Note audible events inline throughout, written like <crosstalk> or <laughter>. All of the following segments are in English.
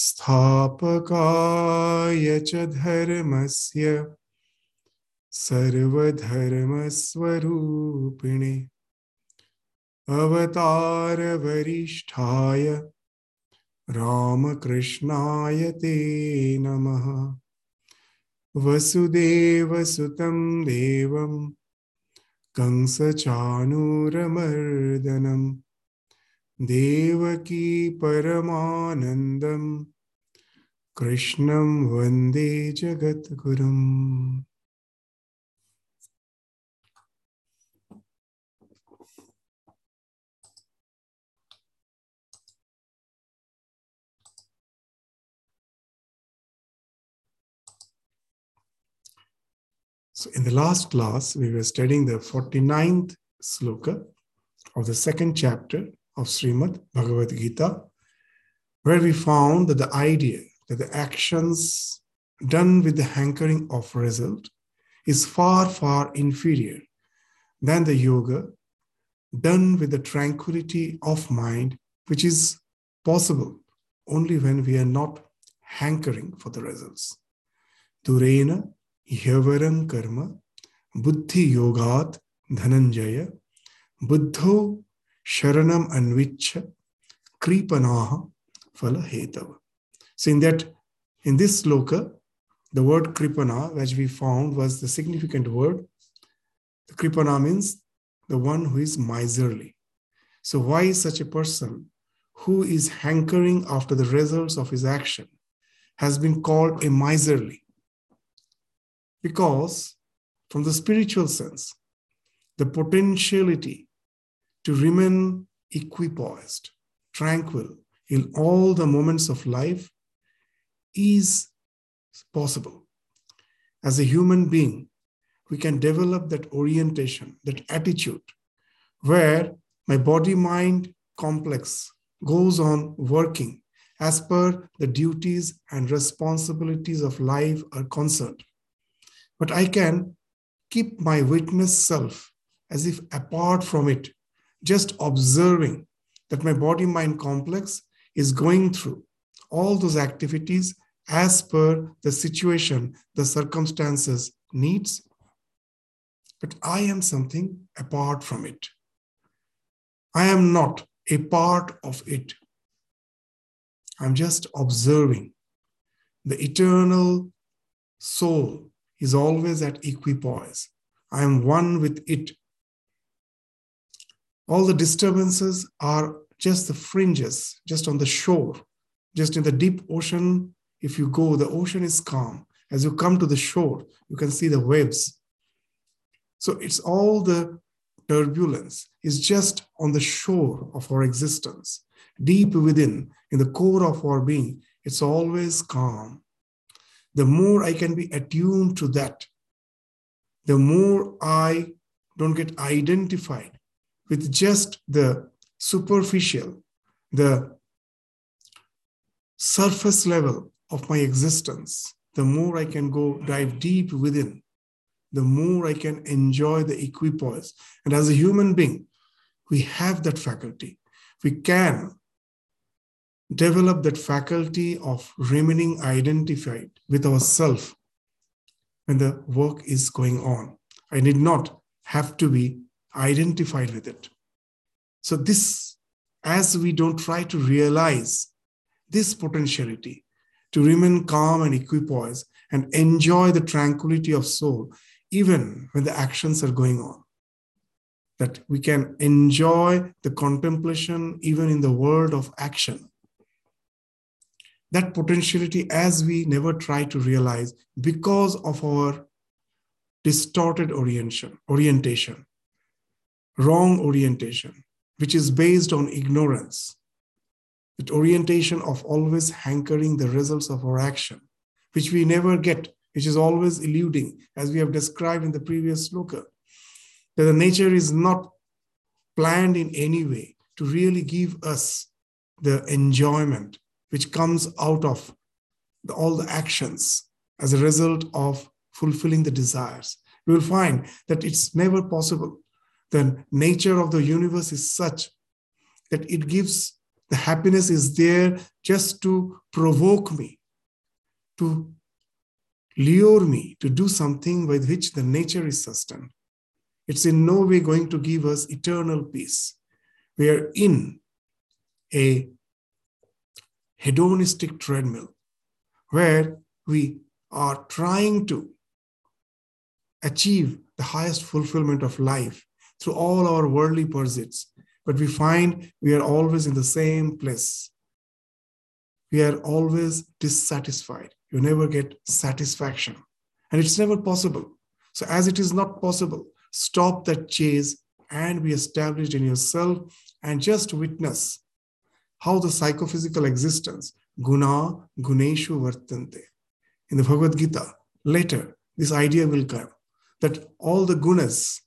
संस्थापकाय च धर्मस्य सर्वधर्मस्वरूपिणे। अवतारवरिष्ठाय रामकृष्णाय ते नमः। वसुदेवसुतं देवं कंसचाणूरमर्दनं देवकी परमानन्दं कृष्णं वन्दे जगद्गुरुम् So, in the last class, we were studying the 49th sloka of the second chapter of Srimad Bhagavad Gita, where we found that the idea that the actions done with the hankering of result is far, far inferior than the yoga done with the tranquility of mind, which is possible only when we are not hankering for the results. Durena yavaram karma buddhi yogat dhananjaya buddho sharanam anvicha kripanaha phala hetav. So in that, in this sloka, the word kripana, which we found was the significant word. The kripana means the one who is miserly. So why is such a person who is hankering after the results of his action has been called a miserly? Because, from the spiritual sense, the potentiality to remain equipoised, tranquil in all the moments of life is possible. As a human being, we can develop that orientation, that attitude, where my body mind complex goes on working as per the duties and responsibilities of life are concerned. But I can keep my witness self as if apart from it, just observing that my body mind complex is going through all those activities as per the situation, the circumstances needs. But I am something apart from it. I am not a part of it. I'm just observing the eternal soul is always at equipoise. I am one with it. All the disturbances are just the fringes, just on the shore, just in the deep ocean. If you go, the ocean is calm. As you come to the shore, you can see the waves. So it's all the turbulence is just on the shore of our existence, deep within, in the core of our being. It's always calm the more I can be attuned to that, the more I don't get identified with just the superficial, the surface level of my existence, the more I can go dive deep within, the more I can enjoy the equipoise. And as a human being, we have that faculty. We can develop that faculty of remaining identified with ourself when the work is going on. I need not have to be identified with it. So, this, as we don't try to realize this potentiality to remain calm and equipoise and enjoy the tranquility of soul, even when the actions are going on, that we can enjoy the contemplation even in the world of action that potentiality as we never try to realize because of our distorted orientation orientation wrong orientation which is based on ignorance that orientation of always hankering the results of our action which we never get which is always eluding as we have described in the previous sloka that the nature is not planned in any way to really give us the enjoyment which comes out of the, all the actions as a result of fulfilling the desires. We will find that it's never possible. The nature of the universe is such that it gives The happiness is there just to provoke me, to lure me to do something with which the nature is sustained. It's in no way going to give us eternal peace. We are in a hedonistic treadmill where we are trying to achieve the highest fulfillment of life through all our worldly pursuits. But we find we are always in the same place. We are always dissatisfied. You never get satisfaction. And it's never possible. So, as it is not possible, stop that chase and be established in yourself and just witness how the psychophysical existence, guna, guneshu vartante. In the Bhagavad Gita, later, this idea will come that all the gunas,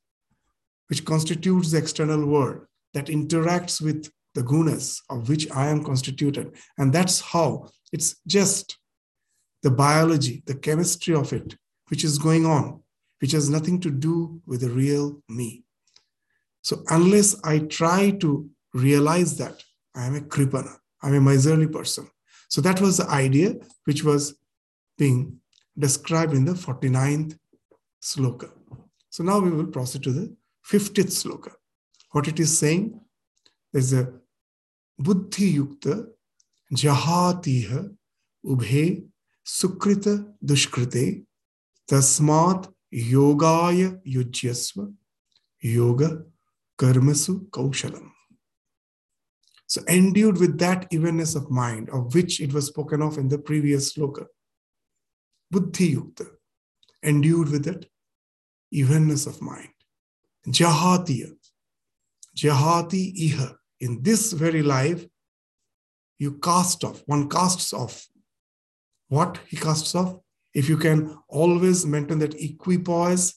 which constitutes the external world, that interacts with the gunas of which I am constituted. And that's how it's just the biology, the chemistry of it, which is going on, which has nothing to do with the real me. So, unless I try to realize that I am a kripana, I'm a miserly person. So, that was the idea which was being described in the 49th sloka. So, now we will proceed to the 50th sloka. What it is saying? is a buddhi yukta jahatiha ubhe sukrita dushkrite tasmat yogaya yujyasva yoga karmasu kaushalam. So endued with that evenness of mind of which it was spoken of in the previous sloka. Buddhi Yukta, endued with that evenness of mind jahatiya jahati iha in this very life you cast off one casts off what he casts off. If you can always maintain that equipoise,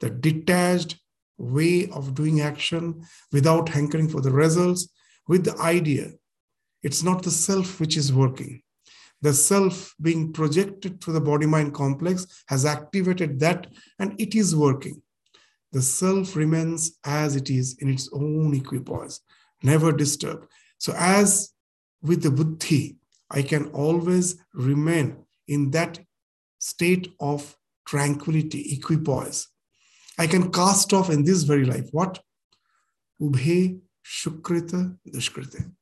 the detached way of doing action without hankering for the results, with the idea, it's not the self which is working. The self being projected through the body mind complex has activated that and it is working. The self remains as it is in its own equipoise, never disturbed. So, as with the buddhi, I can always remain in that state of tranquility, equipoise. I can cast off in this very life what? Ubhe Shukrita Dushkriti.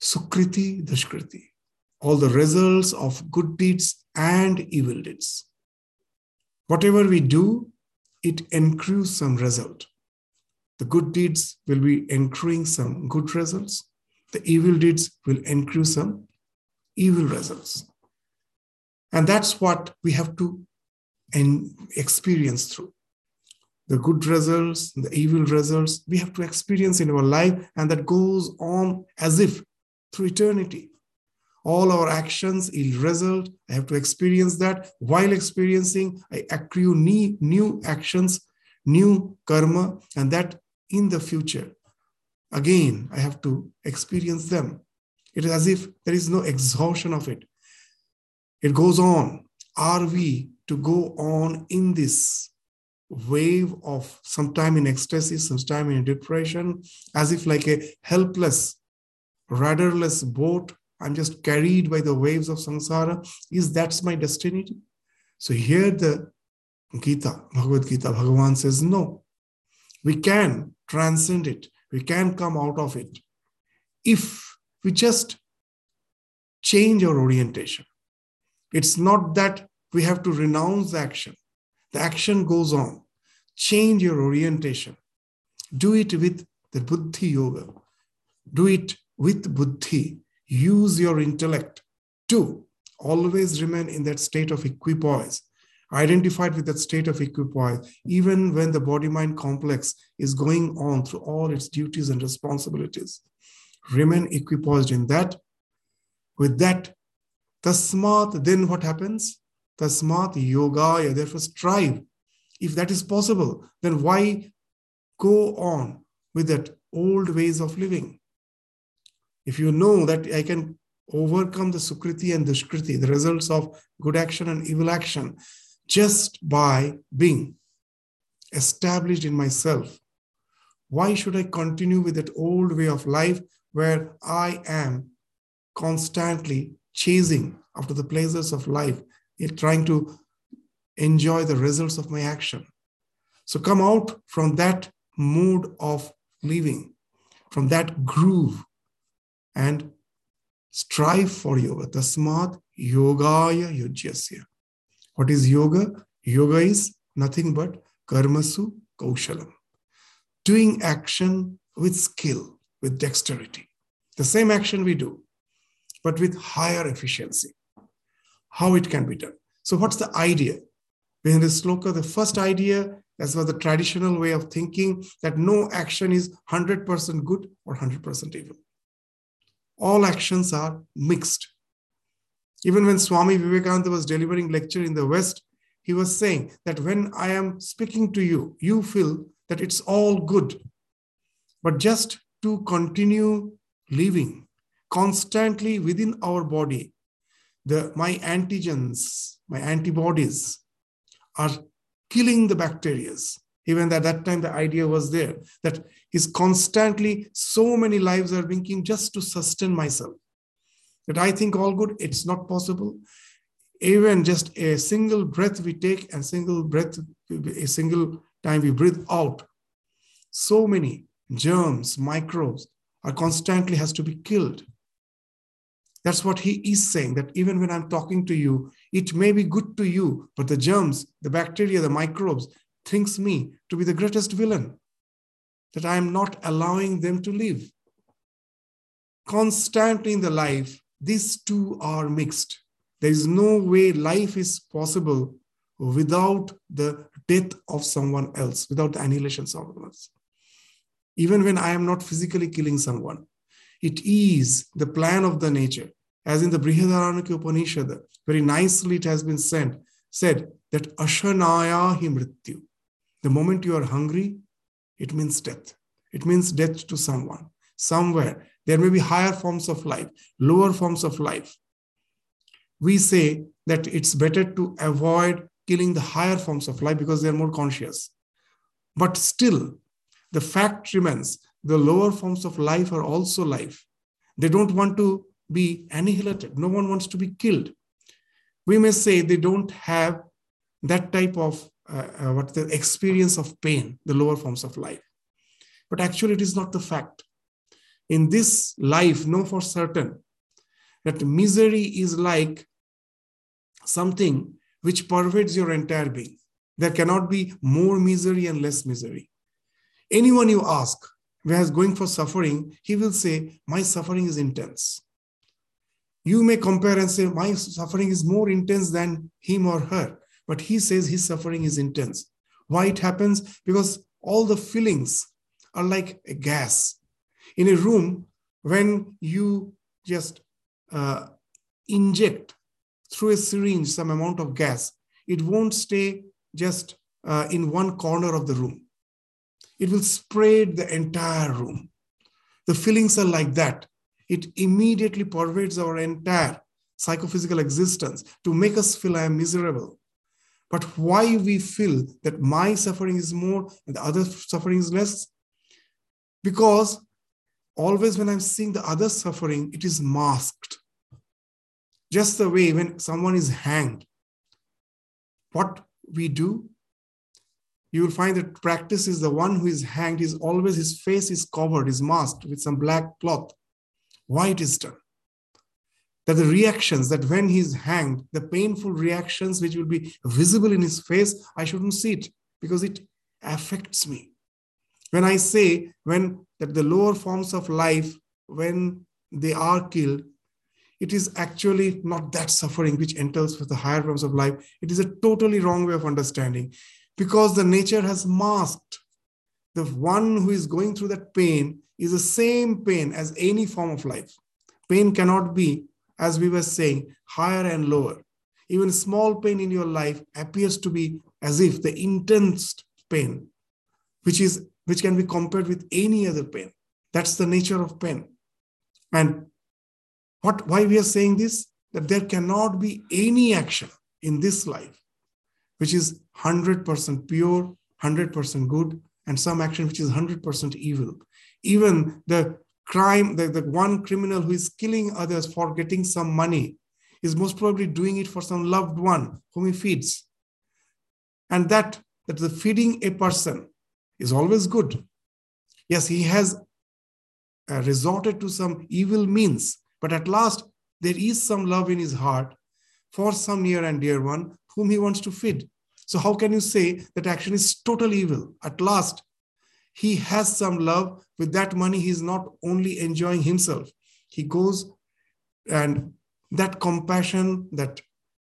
Sukriti Dushkriti. All the results of good deeds and evil deeds. Whatever we do, it accrues some result. The good deeds will be accruing some good results the evil deeds will accrue some evil results. And that's what we have to experience through. The good results, the evil results, we have to experience in our life, and that goes on as if through eternity. All our actions will result. I have to experience that. While experiencing, I accrue new, new actions, new karma, and that in the future again, I have to experience them. It is as if there is no exhaustion of it. It goes on. Are we to go on in this wave of sometime in ecstasy, sometime in depression, as if like a helpless, rudderless boat? I'm just carried by the waves of samsara. Is that's my destiny? So here the Gita, Bhagavad Gita, Bhagavan says, no, we can transcend it. We can come out of it if we just change our orientation. It's not that we have to renounce the action, the action goes on. Change your orientation. Do it with the buddhi yoga. Do it with buddhi. Use your intellect to always remain in that state of equipoise identified with that state of equipoise, even when the body mind complex is going on through all its duties and responsibilities. Remain equipoised in that. With that, tasmat, then what happens? Tasmat yogaya, therefore strive. If that is possible, then why go on with that old ways of living? If you know that I can overcome the sukriti and dushkriti, the results of good action and evil action, just by being established in myself Why should I continue with that old way of life where I am constantly chasing after the pleasures of life, trying to enjoy the results of my action? So come out from that mood of living, from that groove, and strive for yoga. Tasmat yogaya yujyasva. What is yoga? Yoga is nothing but karmasu kaushalam. Doing action with skill, with dexterity. The same action we do, but with higher efficiency. How it can be done. So, what's the idea? Within this sloka, the first idea, as was the traditional way of thinking, that no action is 100% good or 100% evil. All actions are mixed. Even when Swami Vivekananda was delivering lecture in the West, he was saying that when I am speaking to you, you feel that it's all good. But just to continue living constantly within our body, the, my antigens, my antibodies are killing the bacteria. Even at that time, the idea was there that is constantly so many lives are being just to sustain myself. That I think all good, it's not possible even just a single breath we take and single breath a single time we breathe out so many germs microbes are constantly has to be killed that's what he is saying that even when i'm talking to you it may be good to you but the germs the bacteria the microbes thinks me to be the greatest villain that i am not allowing them to live constantly in the life these two are mixed there is no way life is possible without the death of someone else, without the annihilation of someone else. Even when I am not physically killing someone, it is the plan of the nature. As in the Brihadaranyaka Upanishad, very nicely it has been said, said that Ashanaya hi mrityu. The moment you are hungry, it means death. It means death to someone. Somewhere there may be higher forms of life, lower forms of life we say that it's better to avoid killing the higher forms of life because they're more conscious. But still, the fact remains the lower forms of life are also life. They don't want to be annihilated. No one wants to be killed. We may say they don't have that type of uh, uh, the experience of pain, the lower forms of life. But actually, it is not the fact. In this life, know for certain that misery is like something which pervades your entire being. There cannot be more misery and less misery. Anyone you ask who is going for suffering, he will say, My suffering is intense. You may compare and say, My suffering is more intense than him or her. But he says his suffering is intense. Why it happens? Because all the feelings are like a gas. In a room, when you just uh, inject through a syringe some amount of gas, it won't stay just uh, in one corner of the room. It will spread the entire room. The feelings are like that. It immediately pervades our entire psychophysical existence to make us feel I am miserable. But why we feel that my suffering is more and the other suffering is less? Because always when I'm seeing the other suffering, it is masked. Just the way when someone is hanged, what we do, you will find that practice is the one who is hanged is always his face is covered, is masked with some black cloth. Why it is done? That the reactions that when he's hanged, the painful reactions which will be visible in his face, I shouldn't see it because it affects me. When I say when that the lower forms of life, when they are killed, it is actually not that suffering which enters with the higher realms of life. It is a totally wrong way of understanding because the nature has masked. The one who is going through that pain is the same pain as any form of life. Pain cannot be, as we were saying, higher and lower. Even small pain in your life appears to be as if the intense pain, which is which can be compared with any other pain. That's the nature of pain. And what, why we are saying this? That there cannot be any action in this life which is 100% pure, 100% good, and some action which is 100% evil. Even the crime, the, the one criminal who is killing others for getting some money is most probably doing it for some loved one whom he feeds. And that, that the feeding a person is always good. Yes, he has uh, resorted to some evil means, but at last there is some love in his heart for some near and dear one whom he wants to feed. So, how can you say that action is total evil? At last, he has some love. With that money, he's not only enjoying himself, he goes and that compassion, that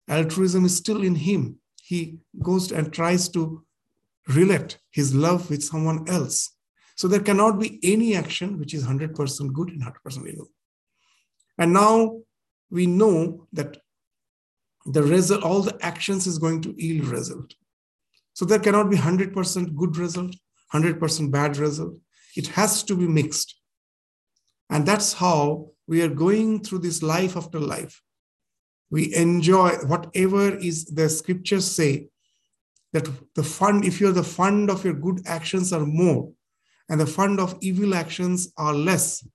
altruism is still in him. He goes and tries to relate his love with someone else. So there cannot be any action which is 100% good and 100% evil. And now we know that the result, all the actions is going to yield result. So there cannot be 100% good result, 100% bad result. It has to be mixed. And that's how we are going through this life after life. We enjoy whatever is the scriptures say that the fund, if you're the fund of your good actions are more and the fund of evil actions are less,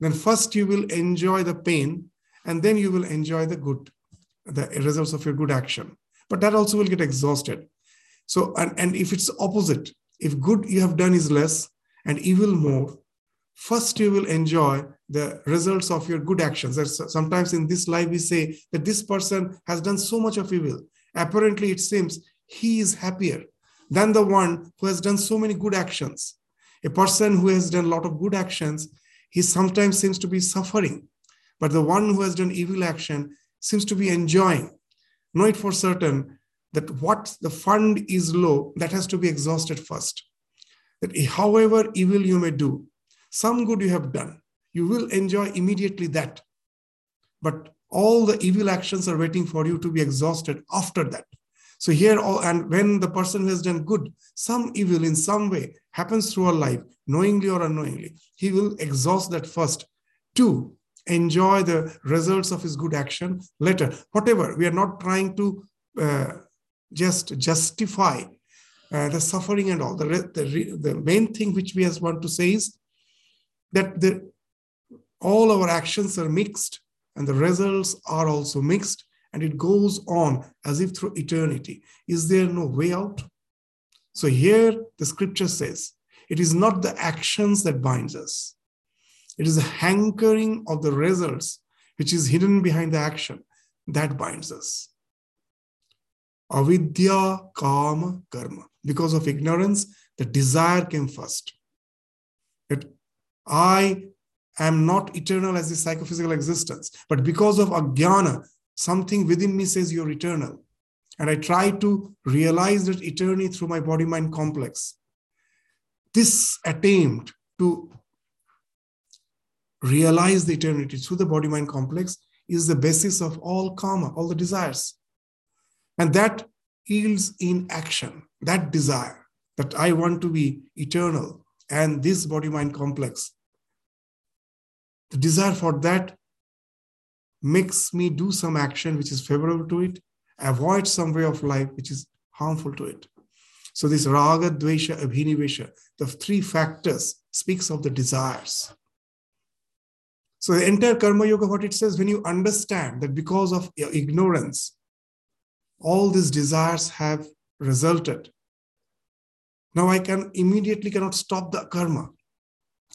then first you will enjoy the pain and then you will enjoy the good the results of your good action. But that also will get exhausted. So, and, and if it's opposite, if good you have done is less and evil more, first you will enjoy the results of your good actions. Sometimes in this life we say that this person has done so much of evil. Apparently, it seems he is happier than the one who has done so many good actions. A person who has done a lot of good actions, he sometimes seems to be suffering. But the one who has done evil action seems to be enjoying. Know it for certain that what the fund is low, that has to be exhausted first. That however evil you may do, some good you have done, you will enjoy immediately that. But all the evil actions are waiting for you to be exhausted after that. So here, all, and when the person has done good, some evil in some way happens through our life, knowingly or unknowingly, he will exhaust that first. Two, enjoy the results of his good action later. Whatever, we are not trying to uh, just justify uh, the suffering and all. The, the, the main thing which we want to say is that the, all our actions are mixed and the results are also mixed and it goes on as if through eternity. Is there no way out? So here the scripture says, it is not the actions that binds us. It is the hankering of the results which is hidden behind the action that binds us. Avidya, kama, karma. Because of ignorance, the desire came first. That I am not eternal as a psychophysical existence, but because of ajnana, something within me says you're eternal. And I try to realize that eternity through my body mind complex. This attempt to realize the eternity through the body mind complex is the basis of all karma, all the desires. And that yields in action, that desire that I want to be eternal and this body mind complex. The desire for that makes me do some action which is favorable to it, avoid some way of life which is harmful to it. So this raga, dvesha, abhinivesha, the three factors speaks of the desires. So the entire Karma Yoga, what it says, when you understand that because of your ignorance, all these desires have resulted. Now I can immediately cannot stop the karma.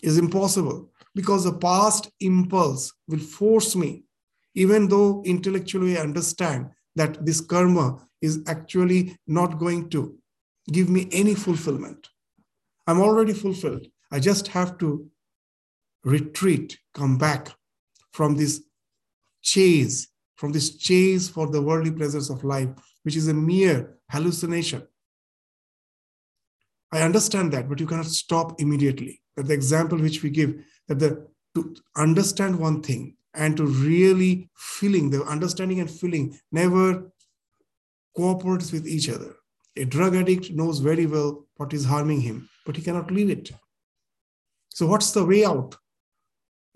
Is impossible because the past impulse will force me, even though intellectually I understand that this karma is actually not going to give me any fulfillment. I'm already fulfilled. I just have to retreat, come back from this chase, from this chase for the worldly pleasures of life, which is a mere hallucination. I understand that, but you cannot stop immediately. That the example which we give, that the to understand one thing and to really feeling, the understanding and feeling never cooperates with each other. A drug addict knows very well what is harming him, but he cannot leave it. So, what's the way out?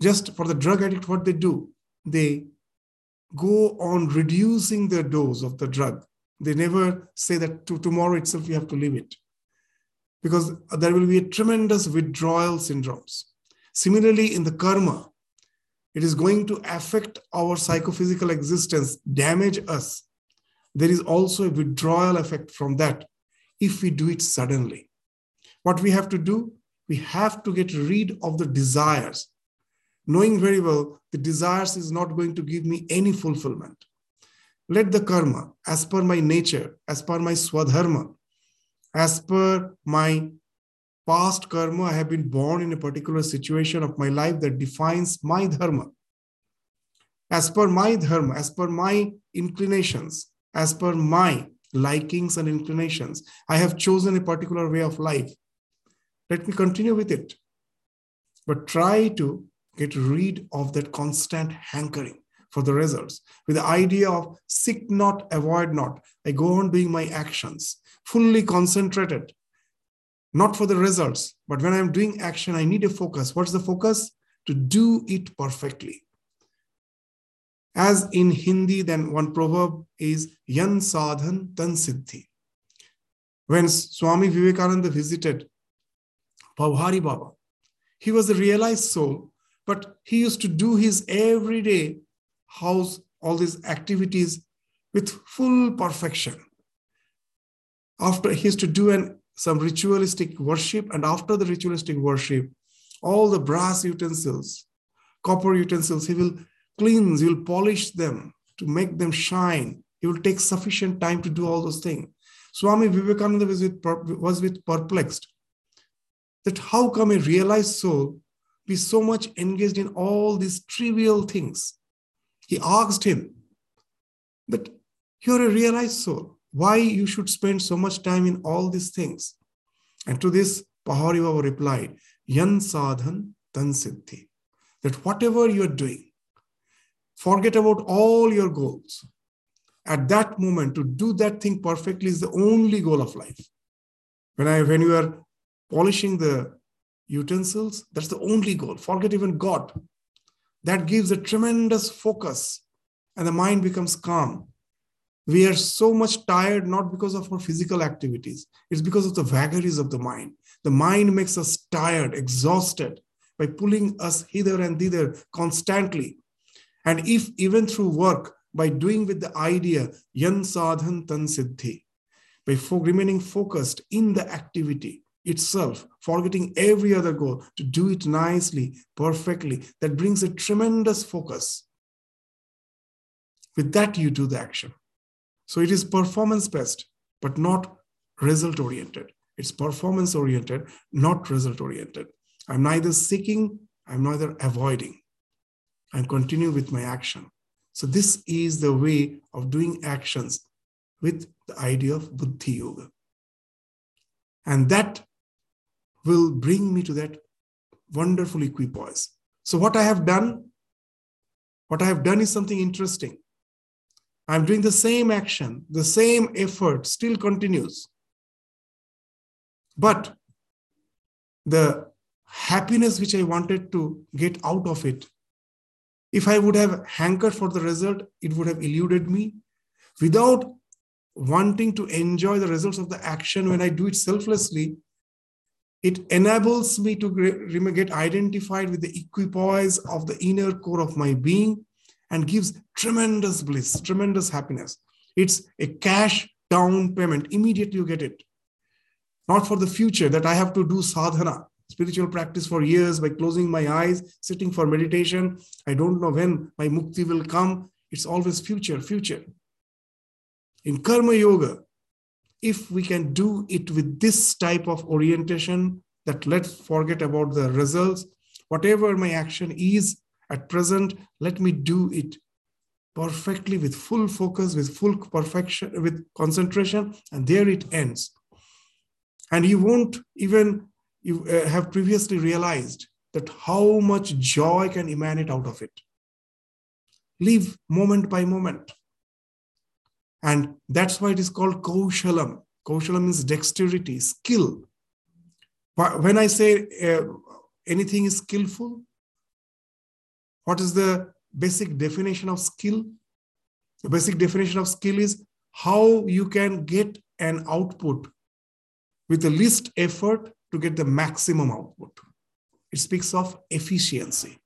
just for the drug addict, what they do, they go on reducing the dose of the drug. They never say that to tomorrow itself you have to leave it. because there will be a tremendous withdrawal syndromes. Similarly, in the karma, it is going to affect our psychophysical existence, damage us. There is also a withdrawal effect from that if we do it suddenly. What we have to do, we have to get rid of the desires, knowing very well the desires is not going to give me any fulfillment. Let the karma, as per my nature, as per my swadharma, as per my past karma, I have been born in a particular situation of my life that defines my dharma. As per my dharma, as per my inclinations, as per my likings and inclinations, I have chosen a particular way of life. Let me continue with it. But try to get rid of that constant hankering for the results with the idea of seek not, avoid not. I go on doing my actions, fully concentrated, not for the results, but when I'm doing action, I need a focus. What's the focus? To do it perfectly. As in Hindi, then one proverb is Yan Sadhan Tan Siddhi. When Swami Vivekananda visited Pauhari Baba, he was a realized soul, but he used to do his everyday house, all these activities with full perfection. After he used to do an, some ritualistic worship, and after the ritualistic worship, all the brass utensils, copper utensils, he will cleanse, he will polish them to make them shine. He will take sufficient time to do all those things. Swami Vivekananda was with, was with perplexed that how come a realized soul be so much engaged in all these trivial things? He asked him that you're a realized soul. Why you should spend so much time in all these things? And to this, Pauhari Baba replied, Yan sadhan tan siddhi. That whatever you're doing, forget about all your goals. At that moment, to do that thing perfectly is the only goal of life. When I when you are polishing the utensils, that's the only goal. Forget even God that gives a tremendous focus and the mind becomes calm. We are so much tired not because of our physical activities, it's because of the vagaries of the mind. The mind makes us tired, exhausted by pulling us hither and thither constantly. And if even through work, by doing with the idea, yan sadhan tan siddhi, by remaining focused in the activity, itself, forgetting every other goal, to do it nicely, perfectly, that brings a tremendous focus. With that, you do the action. So it is performance based, but not result oriented. It's performance oriented, not result oriented. I'm neither seeking, I'm neither avoiding. I'm continuing with my action. So this is the way of doing actions with the idea of Buddhi Yoga. And that will bring me to that wonderful equipoise. So, what I have done, what I have done is something interesting. I'm doing the same action, the same effort still continues. But the happiness which I wanted to get out of it, if I would have hankered for the result, it would have eluded me. Without wanting to enjoy the results of the action when I do it selflessly, it enables me to get identified with the equipoise of the inner core of my being and gives tremendous bliss, tremendous happiness. It's a cash down payment. Immediately you get it. Not for the future that I have to do sadhana, spiritual practice for years by closing my eyes, sitting for meditation. I don't know when my mukti will come. It's always future, future. In karma yoga, if we can do it with this type of orientation that let's forget about the results. Whatever my action is at present let me do it perfectly with full focus with full perfection with concentration and there it ends. And you won't even you uh, have previously realized that how much joy can emanate out of it. Live moment by moment and that's why it is called Kaushalam. Kaushalam means dexterity, skill. When I say uh, anything is skillful, what is the basic definition of skill? The basic definition of skill is how you can get an output with the least effort to get the maximum output. It speaks of efficiency.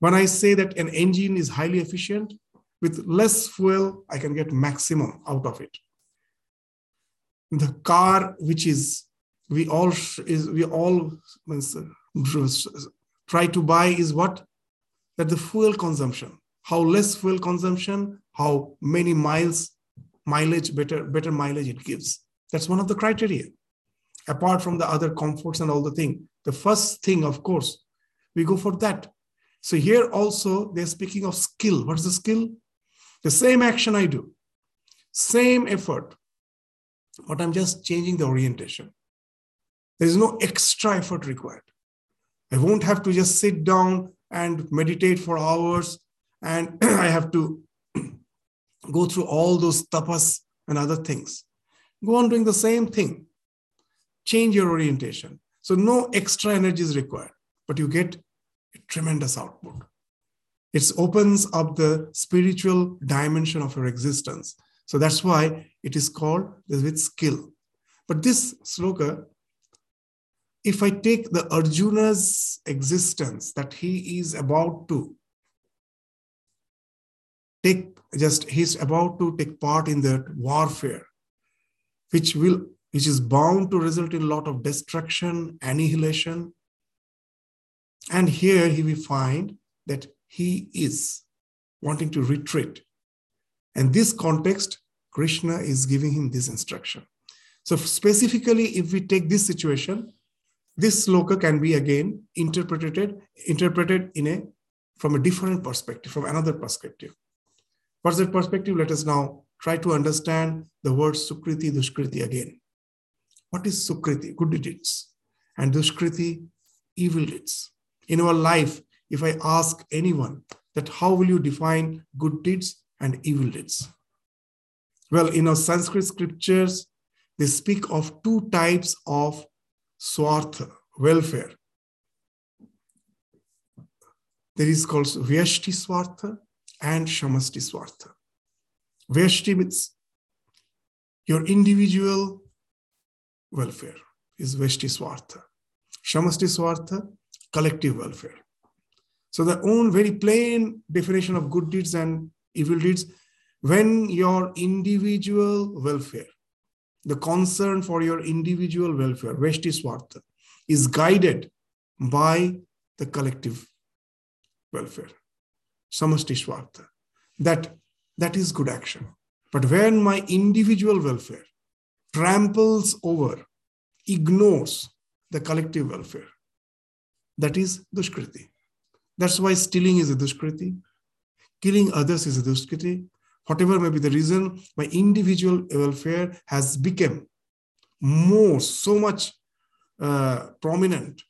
When I say that an engine is highly efficient, with less fuel, I can get maximum out of it. The car, which is we all is we all try to buy, is what that the fuel consumption. How less fuel consumption, how many miles mileage better better mileage it gives. That's one of the criteria. Apart from the other comforts and all the thing, the first thing, of course, we go for that. So here also they're speaking of skill. What's the skill? The same action I do, same effort, but I'm just changing the orientation. There is no extra effort required. I won't have to just sit down and meditate for hours and <clears throat> I have to <clears throat> go through all those tapas and other things. Go on doing the same thing. Change your orientation. So no extra energy is required, but you get a tremendous output. It opens up the spiritual dimension of your existence. So that's why it is called with skill. But this sloka, if I take the Arjuna's existence that he is about to take, just he's about to take part in that warfare, which will which is bound to result in a lot of destruction, annihilation. And here he will find that he is wanting to retreat. And this context, Krishna is giving him this instruction. So, specifically, if we take this situation, this sloka can be again interpreted interpreted in a from a different perspective, from another perspective. What's that perspective? Let us now try to understand the word Sukriti, Dushkriti again. What is Sukriti? Good deeds. And Dushkriti, evil deeds. In our life, if I ask anyone that how will you define good deeds and evil deeds? Well, in our Sanskrit scriptures, they speak of two types of swartha, welfare. There is called Vyashti Swartha and Shamasti Swartha. Vyashti means your individual welfare is Vyashti Swartha. Shamasti Swartha, collective welfare. So the own very plain definition of good deeds and evil deeds, when your individual welfare, the concern for your individual welfare, Veshti Swartha, is guided by the collective welfare, Samasti Swartha. That, that is good action. But when my individual welfare tramples over, ignores the collective welfare, that is Dushkriti. That's why stealing is a dushkriti, killing others is a dushkriti. Whatever may be the reason, my individual welfare has become more, so much uh, prominent.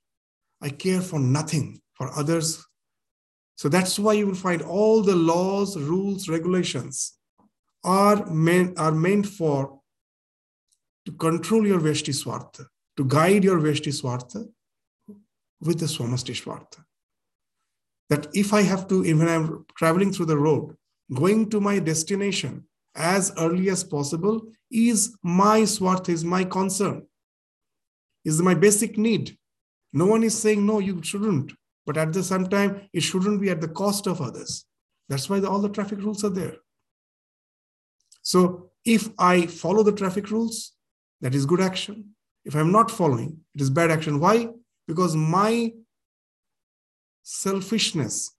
I care for nothing for others. So that's why you will find all the laws, rules, regulations are meant, are meant for to control your Veshti Swartha, to guide your Veshti Swartha with the Samasti Swartha that if I have to, when I'm traveling through the road, going to my destination as early as possible is my swarth, is my concern, is my basic need. No one is saying, no, you shouldn't. But at the same time, it shouldn't be at the cost of others. That's why the, all the traffic rules are there. So if I follow the traffic rules, that is good action. If I'm not following, it is bad action. Why? Because my selfishness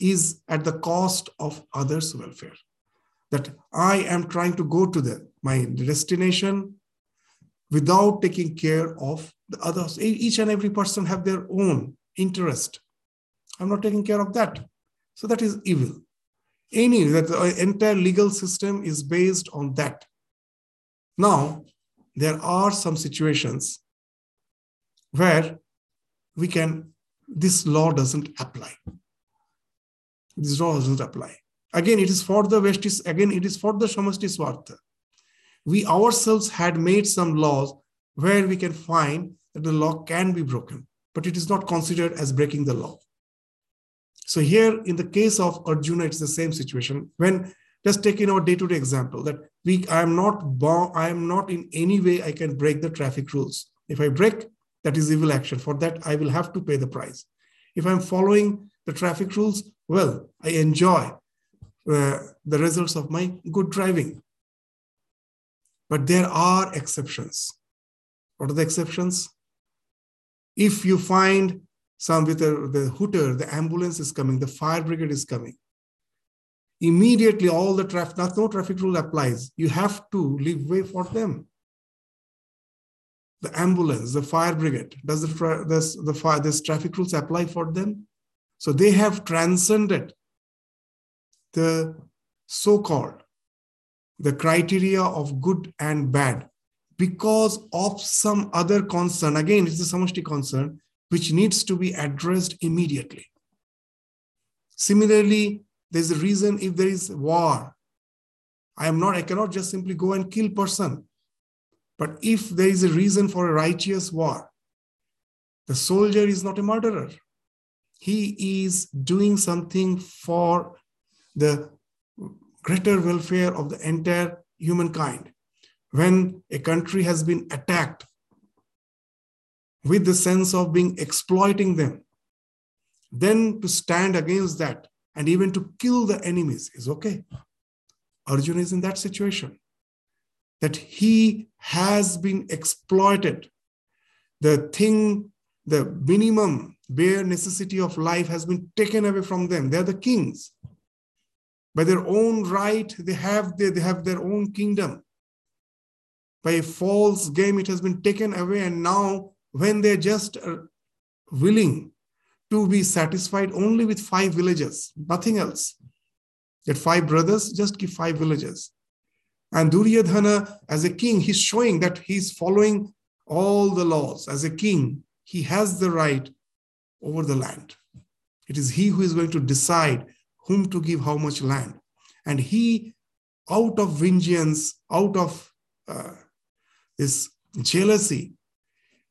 is at the cost of others' welfare. That I am trying to go to the, my destination without taking care of the others. Each and every person have their own interest. I'm not taking care of that. So that is evil. Any that the entire legal system is based on that. Now, there are some situations where we can this law doesn't apply. This law doesn't apply. Again, it is for the Vestis, again, it is for the Shamasti Swartha. We ourselves had made some laws where we can find that the law can be broken, but it is not considered as breaking the law. So here, in the case of Arjuna, it's the same situation. When just take in our day-to-day example that we I am not born, I am not in any way I can break the traffic rules. If I break, that is evil action. For that, I will have to pay the price. If I'm following the traffic rules, well, I enjoy uh, the results of my good driving. But there are exceptions. What are the exceptions? If you find some with the, the hooter, the ambulance is coming, the fire brigade is coming, immediately all the traffic, no traffic rule applies. You have to leave way for them. The ambulance, the fire brigade, does the, does the fire, this traffic rules apply for them? So they have transcended the so-called the criteria of good and bad because of some other concern. Again, it's a samashti concern which needs to be addressed immediately. Similarly, there's a reason if there is war. I am not, I cannot just simply go and kill person. But if there is a reason for a righteous war, the soldier is not a murderer. He is doing something for the greater welfare of the entire humankind. When a country has been attacked with the sense of being exploiting them, then to stand against that and even to kill the enemies is okay. Arjuna is in that situation that he has been exploited. The thing, the minimum bare necessity of life has been taken away from them. They're the kings. By their own right, they have, their, they have their own kingdom. By a false game, it has been taken away. And now, when they're just uh, willing to be satisfied only with five villages, nothing else. Get five brothers, just give five villages. And Duryodhana, as a king, he's showing that he's following all the laws. As a king, he has the right over the land. It is he who is going to decide whom to give how much land. And he, out of vengeance, out of uh, this jealousy,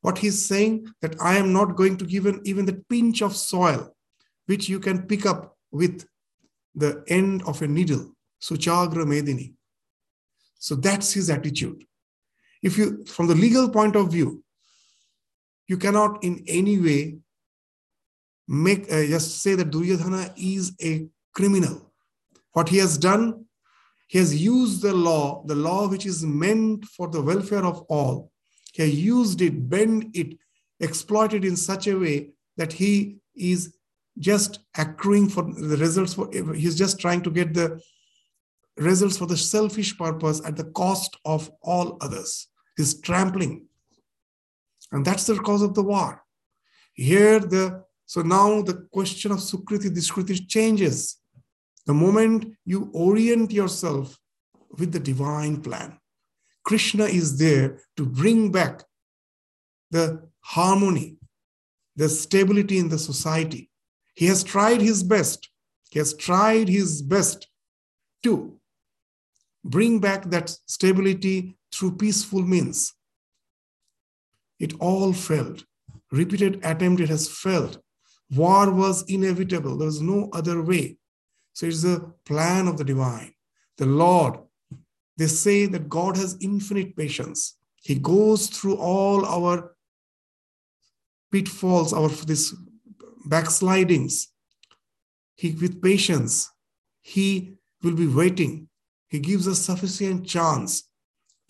what he's saying that I am not going to give even the pinch of soil, which you can pick up with the end of a needle, Suchagra Medini. So that's his attitude. If you, from the legal point of view, you cannot in any way make uh, just say that Duryodhana is a criminal. What he has done, he has used the law, the law which is meant for the welfare of all, he used it, bent it, exploited in such a way that he is just accruing for the results for he's just trying to get the results for the selfish purpose at the cost of all others. He's trampling. And that's the cause of the war. Here the so now the question of Sukriti, Dushkriti changes. The moment you orient yourself with the divine plan. Krishna is there to bring back the harmony, the stability in the society. He has tried his best. He has tried his best to bring back that stability through peaceful means. It all failed. Repeated attempt, it has failed. War was inevitable. There was no other way. So it's the plan of the divine. The Lord they say that God has infinite patience. He goes through all our pitfalls, our this backslidings. He with patience, he will be waiting. He gives us sufficient chance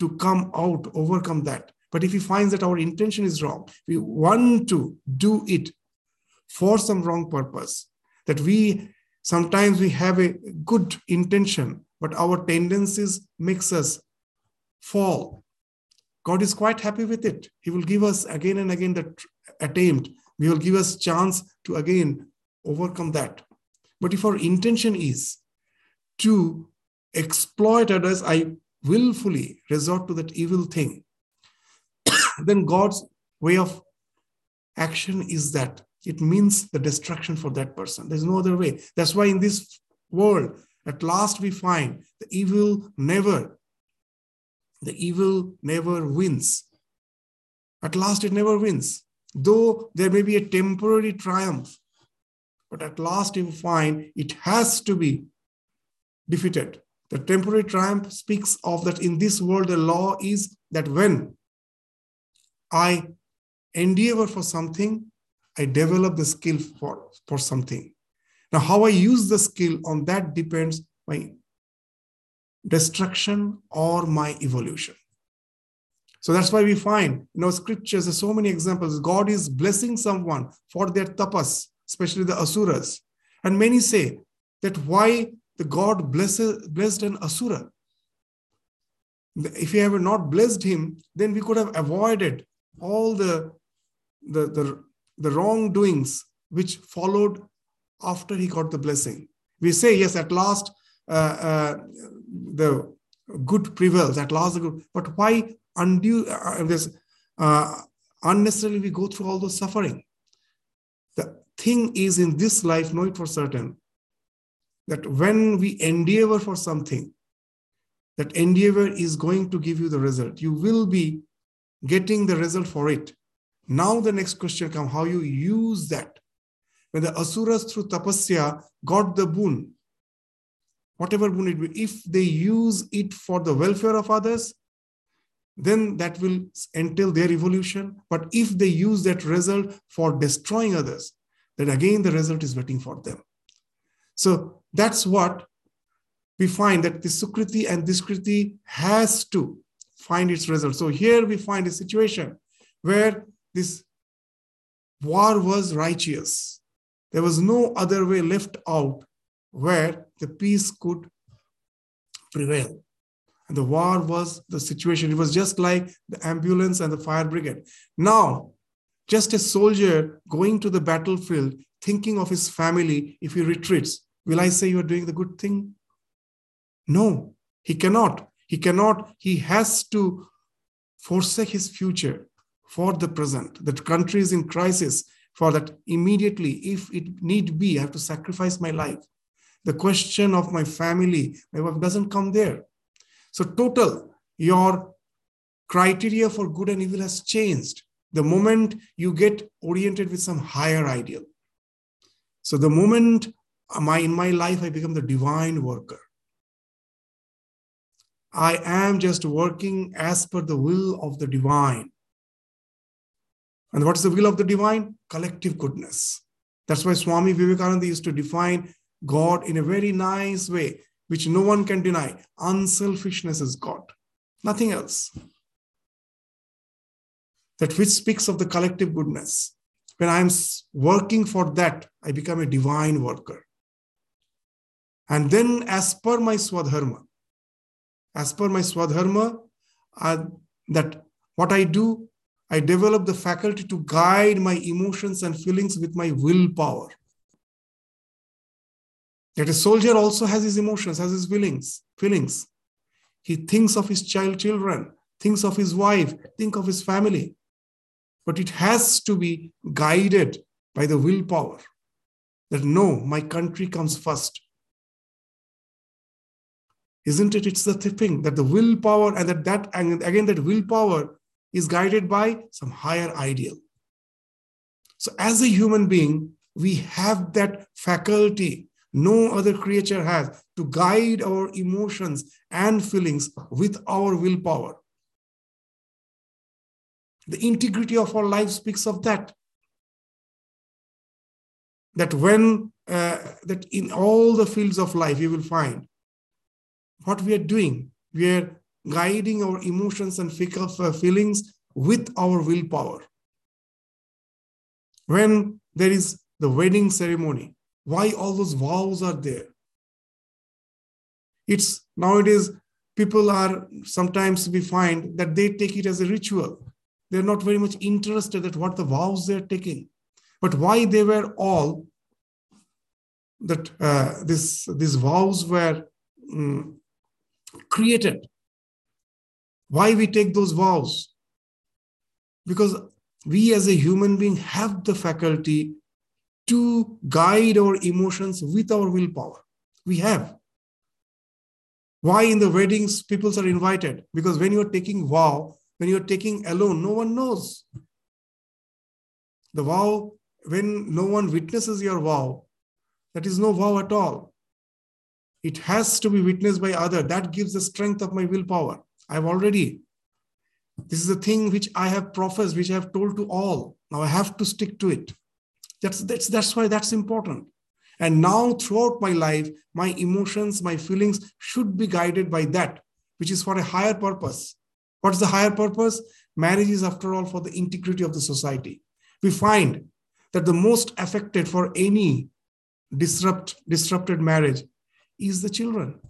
to come out, overcome that. But if he finds that our intention is wrong, we want to do it for some wrong purpose, that we sometimes we have a good intention, but our tendencies makes us fall. God is quite happy with it. He will give us again and again the attempt. He will give us chance to again overcome that. But if our intention is to exploit others, I willfully resort to that evil thing, <coughs> then God's way of action is that it means the destruction for that person. There's no other way. That's why in this world, at last we find the evil never, the evil never wins. At last it never wins. Though there may be a temporary triumph, but at last you find it has to be defeated. The temporary triumph speaks of that in this world, the law is that when I endeavor for something, I develop the skill for, for something. Now, how I use the skill on that depends my destruction or my evolution. So that's why we find, you know, scriptures, there's so many examples. God is blessing someone for their tapas, especially the asuras. And many say that why the God blesses, blessed an Asura. If he had not blessed him, then we could have avoided all the, the, the, the wrongdoings which followed after he got the blessing. We say, yes, at last uh, uh, the good prevails, at last the good. But why undue, uh, this, uh, unnecessarily we go through all those suffering? The thing is in this life, know it for certain, that when we endeavor for something, that endeavor is going to give you the result. You will be getting the result for it. Now the next question comes how you use that. When the asuras through tapasya got the boon, whatever boon it be, if they use it for the welfare of others, then that will entail their evolution. But if they use that result for destroying others, then again the result is waiting for them. So that's what we find that the Sukriti and Dushkriti has to find its result. So here we find a situation where this war was righteous. There was no other way left out where the peace could prevail. And the war was the situation. It was just like the ambulance and the fire brigade. Now, just a soldier going to the battlefield, thinking of his family if he retreats, will I say you are doing the good thing? No, he cannot. He cannot. He has to forsake his future for the present. The country is in crisis. For that, immediately, if it need be, I have to sacrifice my life. The question of my family, my wife doesn't come there. So, total, your criteria for good and evil has changed the moment you get oriented with some higher ideal. So, the moment my, in my life I become the divine worker, I am just working as per the will of the divine. And what is the will of the divine? Collective goodness. That's why Swami Vivekananda used to define God in a very nice way, which no one can deny. Unselfishness is God, nothing else. That which speaks of the collective goodness. When I'm working for that, I become a divine worker. And then, as per my swadharma, as per my swadharma, uh, that what I do, I develop the faculty to guide my emotions and feelings with my willpower. That a soldier also has his emotions, has his feelings, feelings. He thinks of his child, children, thinks of his wife, think of his family. But it has to be guided by the willpower. That no, my country comes first. Isn't it? It's the thing that the willpower and that, that and again that willpower is guided by some higher ideal. So as a human being, we have that faculty no other creature has to guide our emotions and feelings with our willpower. The integrity of our life speaks of that. That when, uh, that in all the fields of life, you will find what we are doing. We are guiding our emotions and feelings with our willpower. When there is the wedding ceremony, why all those vows are there? It's nowadays people are sometimes we find that they take it as a ritual. They're not very much interested at what the vows they're taking. But why they were all that uh, this these vows were um, created. Why we take those vows? Because we as a human being have the faculty to guide our emotions with our willpower. We have. Why in the weddings people are invited? Because when you're taking vow, when you're taking alone, no one knows. The vow, when no one witnesses your vow, that is no vow at all. it has to be witnessed by other. That gives the strength of my willpower. I've already this is a thing which i have professed which i have told to all. Now i have to stick to it. That's that's that's why that's important. And now throughout my life my emotions my feelings should be guided by that which is for a higher purpose what's the higher purpose marriage is after all for the integrity of the society we find that the most affected for any disrupt disrupted marriage is the children,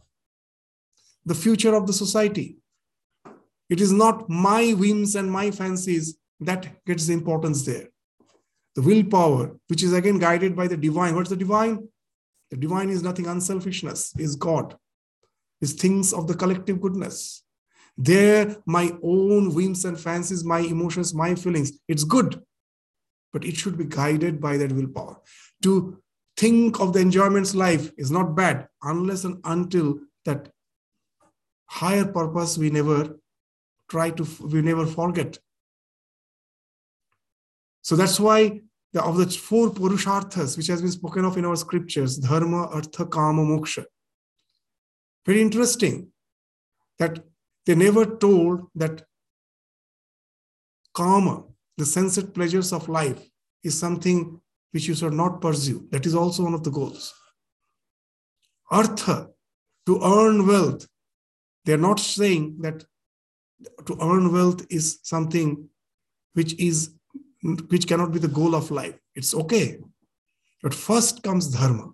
the future of the society. It is not my whims and my fancies that gets the importance there. The willpower, which is again guided by the divine. What's the divine? The divine is nothing unselfishness, is God, is things of the collective goodness. There, my own whims and fancies, my emotions, my feelings, it's good, but it should be guided by that willpower. To think of the enjoyment's life is not bad unless and until that higher purpose we never try to we never forget. So that's why the, of the four purusharthas which has been spoken of in our scriptures dharma artha kama moksha. Very interesting that they never told that kama, the sensate pleasures of life is something which you should not pursue. That is also one of the goals. Artha, to earn wealth. They're not saying that to earn wealth is something which is which cannot be the goal of life. It's okay. But first comes dharma.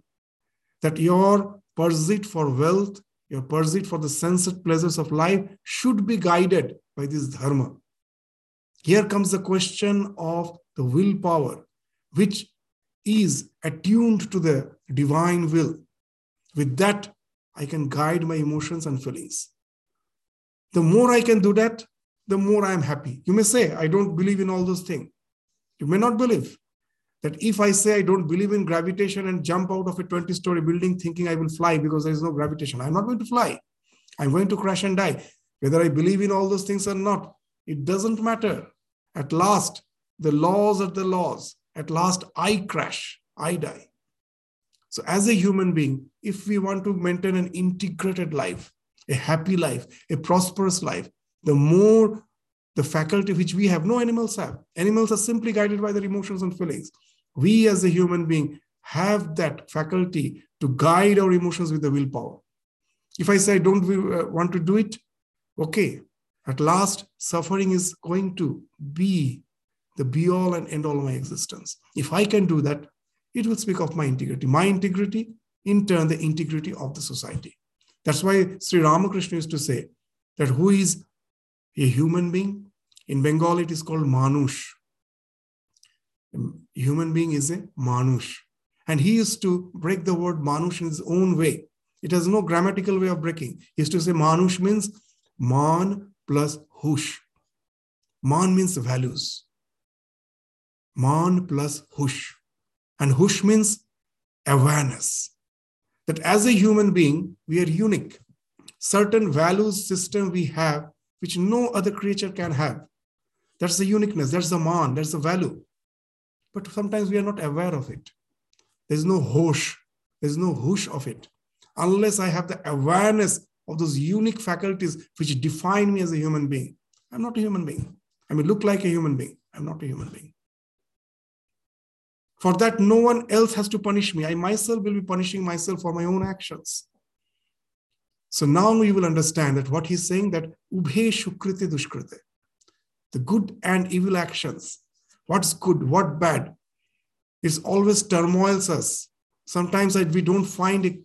That your pursuit for wealth, your pursuit for the sensate pleasures of life should be guided by this dharma. Here comes the question of the willpower, which is attuned to the divine will. With that, I can guide my emotions and feelings. The more I can do that, the more I am happy. You may say, I don't believe in all those things. You may not believe that if I say I don't believe in gravitation and jump out of a 20 story building thinking I will fly because there is no gravitation, I'm not going to fly. I'm going to crash and die. Whether I believe in all those things or not, it doesn't matter. At last, the laws are the laws. At last, I crash, I die. So, as a human being, if we want to maintain an integrated life, a happy life, a prosperous life, the more the faculty which we have, no animals have. Animals are simply guided by their emotions and feelings. We, as a human being, have that faculty to guide our emotions with the willpower. If I say don't uh, want to do it, okay, at last, suffering is going to be the be all and end all of my existence. If I can do that, it will speak of my integrity. My integrity, in turn, the integrity of the society. That's why Sri Ramakrishna used to say that who is a human being? In Bengal, it is called Manush. Human being is a Manush. And he used to break the word Manush in his own way. It has no grammatical way of breaking. He used to say Manush means Man plus Hush. Man means values. Man plus Hush. And Hush means awareness. That as a human being, we are unique. Certain values system we have, which no other creature can have. That's the uniqueness, that's the man, that's the value. But sometimes we are not aware of it. There's no hosh, there's no hush of it. Unless I have the awareness of those unique faculties which define me as a human being. I'm not a human being. I may look like a human being. I'm not a human being. For that, no one else has to punish me. I myself will be punishing myself for my own actions. So now we will understand that what he's saying that ubhe shukrite dushkrite, the good and evil actions, what's good, what bad, is always turmoils us. Sometimes we don't find it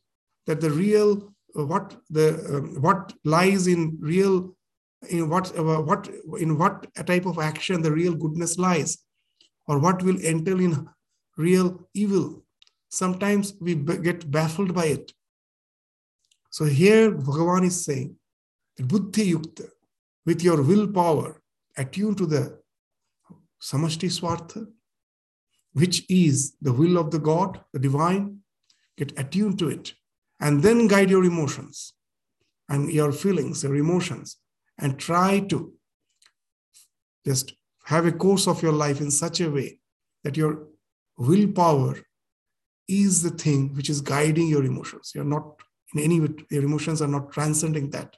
that the real uh, what the uh, what lies in real in what uh, what in what type of action the real goodness lies, or what will entail in real evil. Sometimes we get baffled by it. So here Bhagavan is saying buddhi yukta, with your willpower, attune to the samashti swartha, which is the will of the God, the divine, get attuned to it, and then guide your emotions and your feelings, your emotions, and try to just have a course of your life in such a way that your willpower is the thing which is guiding your emotions. You're not in any way. Your emotions are not transcending that.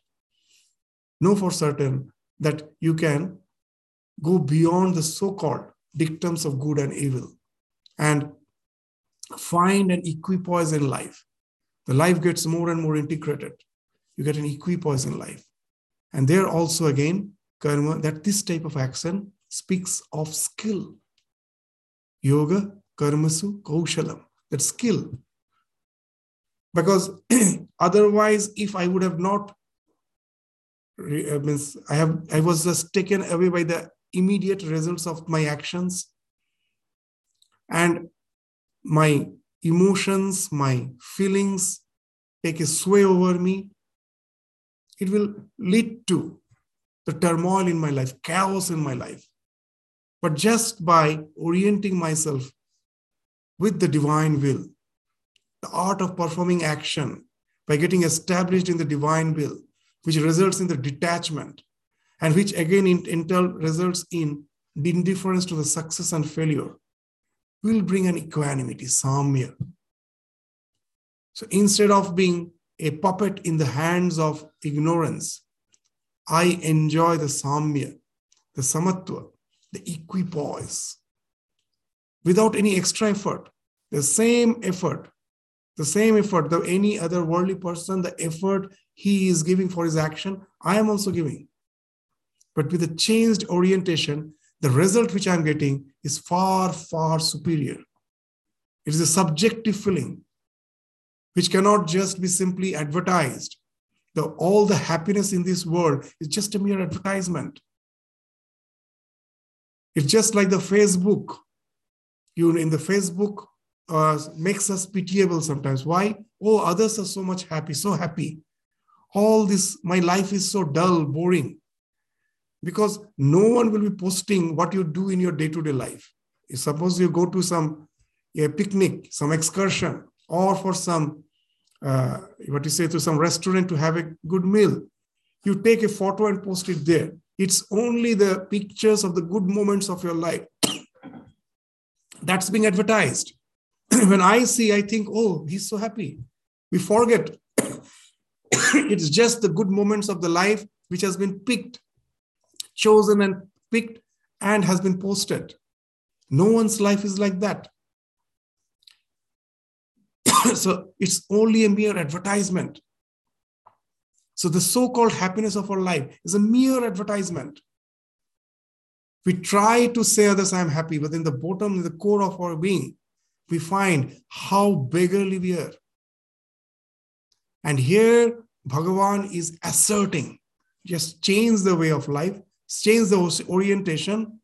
Know for certain that you can go beyond the so called dictums of good and evil and find an equipoise in life. The life gets more and more integrated. You get an equipoise in life. And there also, again, karma, that this type of action speaks of skill. Yoga, karmasu, kaushalam, that skill. Because <clears throat> otherwise, if I would have not, uh, means I have, I was just taken away by the immediate results of my actions, and my emotions, my feelings take a sway over me, it will lead to the turmoil in my life, chaos in my life. But just by orienting myself with the divine will, the art of performing action, by getting established in the divine will, which results in the detachment, and which again in, in turn results in indifference to the success and failure, will bring an equanimity, samya. So instead of being a puppet in the hands of ignorance, I enjoy the samya, the samatva, the equipoise without any extra effort. The same effort, the same effort that any other worldly person, the effort he is giving for his action, I am also giving. But with a changed orientation, the result which I'm getting is far, far superior. It is a subjective feeling which cannot just be simply advertised. The, all the happiness in this world is just a mere advertisement. It's just like the Facebook. You in the Facebook uh, makes us pitiable sometimes. Why? Oh, others are so much happy, so happy. All this, my life is so dull, boring because no one will be posting what you do in your day-to-day life. Suppose you go to some a picnic, some excursion, or for some uh, what you say to some restaurant to have a good meal. You take a photo and post it there. It's only the pictures of the good moments of your life <coughs> that's being advertised. <coughs> when I see, I think, oh, he's so happy. We forget <coughs> it's just the good moments of the life which has been picked chosen and picked and has been posted. No one's life is like that. <coughs> so it's only a mere advertisement. So the so called happiness of our life is a mere advertisement. We try to say others, I'm happy, but in the bottom, in the core of our being, we find how beggarly we are. And here, Bhagavan is asserting just change the way of life change the orientation.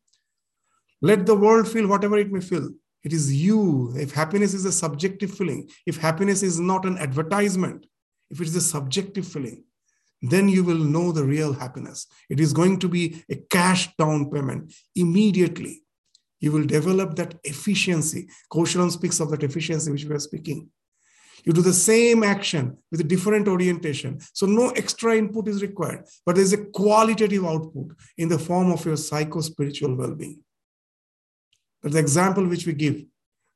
Let the world feel whatever it may feel. It is you. If happiness is a subjective feeling, if happiness is not an advertisement, if it is a subjective feeling, then you will know the real happiness. It is going to be a cash down payment immediately. You will develop that efficiency. Kaushalam speaks of that efficiency which we are speaking. You do the same action with a different orientation. So no extra input is required, but there's a qualitative output in the form of your psycho-spiritual well-being. That's the example which we give.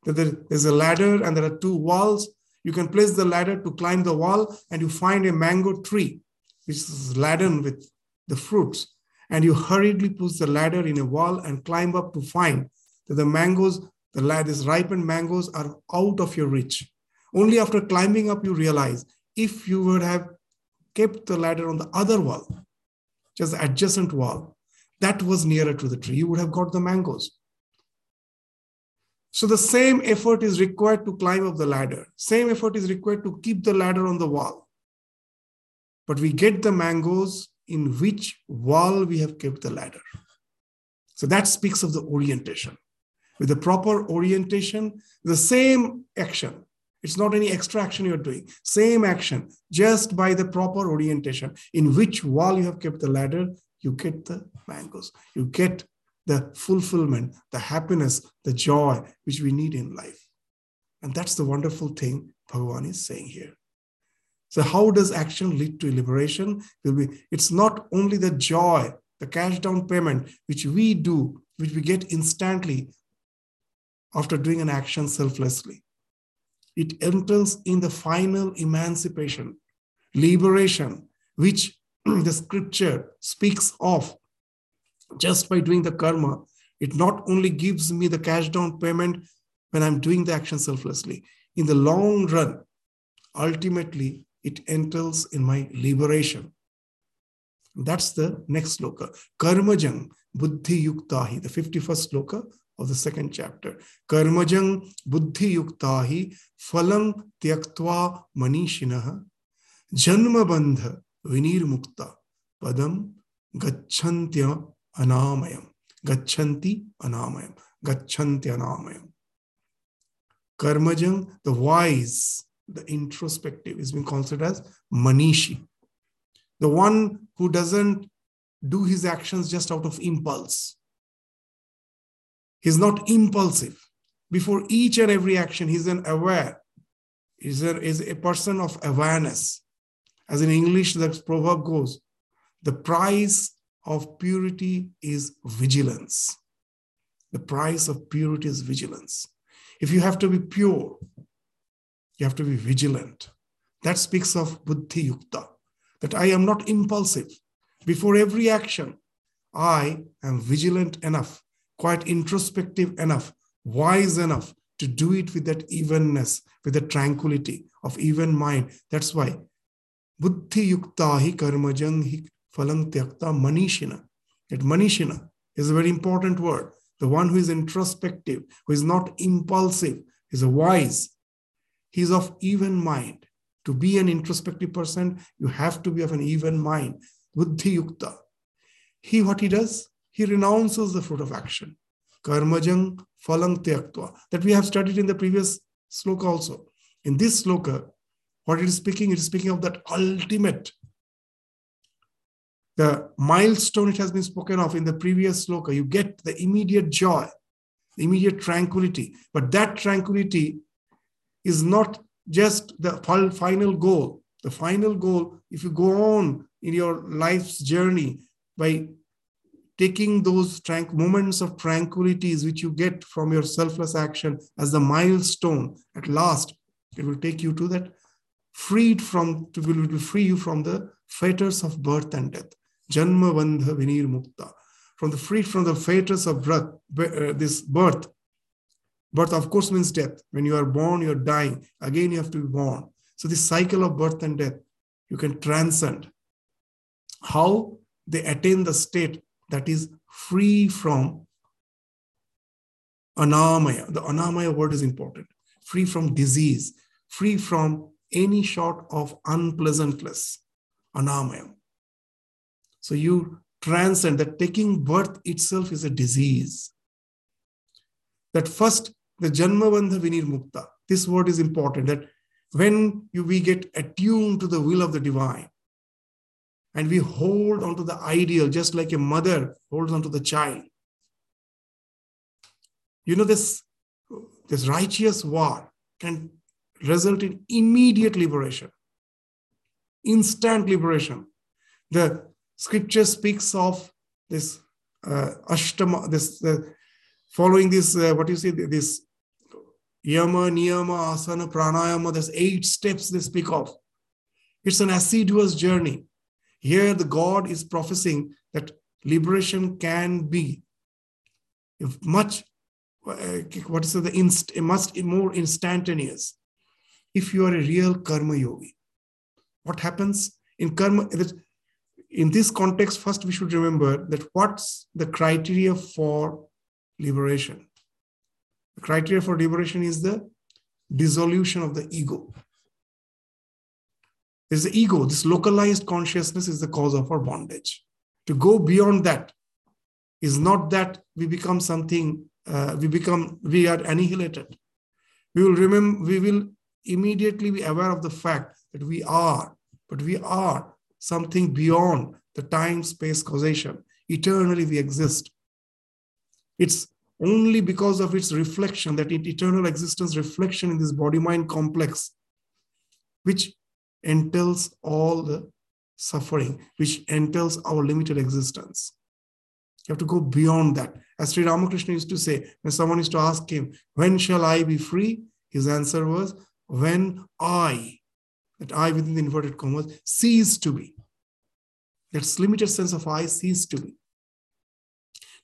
That there's a ladder and there are two walls. You can place the ladder to climb the wall and you find a mango tree, which is laden with the fruits. And you hurriedly push the ladder in a wall and climb up to find that the mangoes, the ladder's ripened mangoes are out of your reach. Only after climbing up, you realize if you would have kept the ladder on the other wall, just adjacent wall, that was nearer to the tree, you would have got the mangoes. So the same effort is required to climb up the ladder. Same effort is required to keep the ladder on the wall. But we get the mangoes in which wall we have kept the ladder. So that speaks of the orientation. With the proper orientation, the same action it's not any extra action you're doing. Same action, just by the proper orientation. In which wall you have kept the ladder, you get the mangoes. You get the fulfillment, the happiness, the joy which we need in life. And that's the wonderful thing Bhagavan is saying here. So, how does action lead to liberation? Will be it's not only the joy, the cash down payment, which we do, which we get instantly after doing an action selflessly it enters in the final emancipation liberation, which <clears throat> the scripture speaks of just by doing the karma, it not only gives me the cash down payment when I'm doing the action selflessly, in the long run, ultimately, it enters in my liberation. That's the next sloka. Karmajang buddhi yuktahi, the 51st sloka of the second chapter. Karmajang buddhi yuktahi phalang tyaktva manishinaha janma bandha vinir mukta padam gacchantya anamayam. Gachanti anamayam. Gachanti anamayam. Karmajang, the wise, the introspective, is being considered as manishi. The one who doesn't do his actions just out of impulse. He's not impulsive. Before each and every action, he's an aware. He's a, is a person of awareness. As in English, that proverb goes, the price of purity is vigilance. The price of purity is vigilance. If you have to be pure, you have to be vigilant. That speaks of buddhi yukta, that I am not impulsive. Before every action, I am vigilant enough, quite introspective enough, wise enough to do it with that evenness, with the tranquility of even mind. That's why buddhi yukta hi karmajang hi phalang tyakta manishina. That manishina is a very important word. The one who is introspective, who is not impulsive, is a wise. He is of even mind. To be an introspective person, you have to be of an even mind. Buddhi yukta. He, what he does, he renounces the fruit of action. Karmajang phalang tyaktva. That we have studied in the previous sloka also. In this sloka, what it is speaking, it is speaking of that ultimate the milestone it has been spoken of in the previous sloka. You get the immediate joy, the immediate tranquility. But that tranquility is not just the final goal. The final goal, if you go on in your life's journey by taking those moments of tranquilities which you get from your selfless action as the milestone, at last, it will take you to that freed from, to will free you from the fetters of birth and death. Janma Bandha Vinir Mukta. From the free from the fetters of birth, uh, this birth. Birth, of course, means death. When you are born, you're dying. Again, you have to be born. So, this cycle of birth and death, you can transcend. How they attain the state that is free from anamaya. The anamaya word is important. Free from disease, free from any sort of unpleasantness. Anamaya. So you transcend that taking birth itself is a disease. That first, the Janmabandha Vinir Mukta, this word is important that when you, we get attuned to the will of the divine and we hold onto the ideal just like a mother holds onto the child. You know, this, this righteous war can result in immediate liberation, instant liberation. The scripture speaks of this uh, ashtanga, this uh, following this, uh, what you say, this yama, niyama, asana, pranayama, there's eight steps they speak of. It's an assiduous journey. Here, the God is prophesying that liberation can be if much, uh, what is it, the inst, much more instantaneous if you are a real karma yogi. What happens in karma? in this context, first we should remember that what's the criteria for liberation? The criteria for liberation is the dissolution of the ego. There's the ego, this localized consciousness is the cause of our bondage. To go beyond that is not that we become something, uh, we become, we are annihilated. We will remember, we will immediately be aware of the fact that we are, but we are something beyond the time space causation. Eternally, we exist. It's only because of its reflection, that it, eternal existence reflection in this body mind complex, which entails all the suffering, which entails our limited existence. You have to go beyond that. As Sri Ramakrishna used to say, when someone used to ask him, When shall I be free? His answer was, When I that I within the inverted commas cease to be. That limited sense of I cease to be.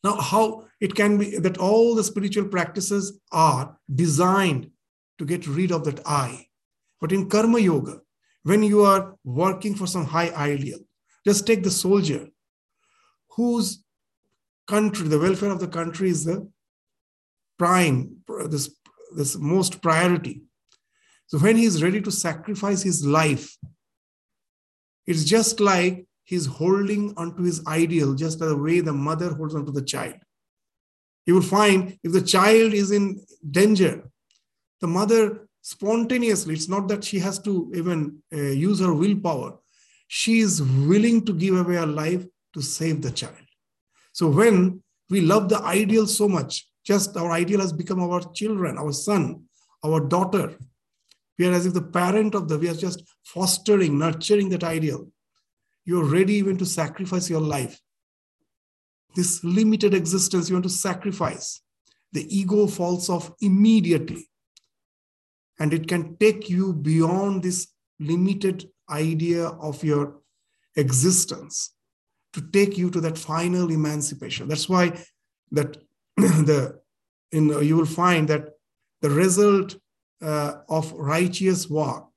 Now, how it can be that all the spiritual practices are designed to get rid of that I. But in Karma Yoga, when you are working for some high ideal, just take the soldier whose country, the welfare of the country is the prime, this, this most priority. So when he is ready to sacrifice his life, it's just like he's holding onto his ideal, just the way the mother holds onto the child. You will find if the child is in danger, the mother spontaneously, it's not that she has to even uh, use her willpower, she is willing to give away her life to save the child. So when we love the ideal so much, just our ideal has become our children, our son, our daughter. We are as if the parent of the, we are just fostering, nurturing that ideal. You're ready even to sacrifice your life. This limited existence you want to sacrifice. The ego falls off immediately. And it can take you beyond this limited idea of your existence to take you to that final emancipation. That's why that <clears throat> the in you will find that the result uh, of righteous war,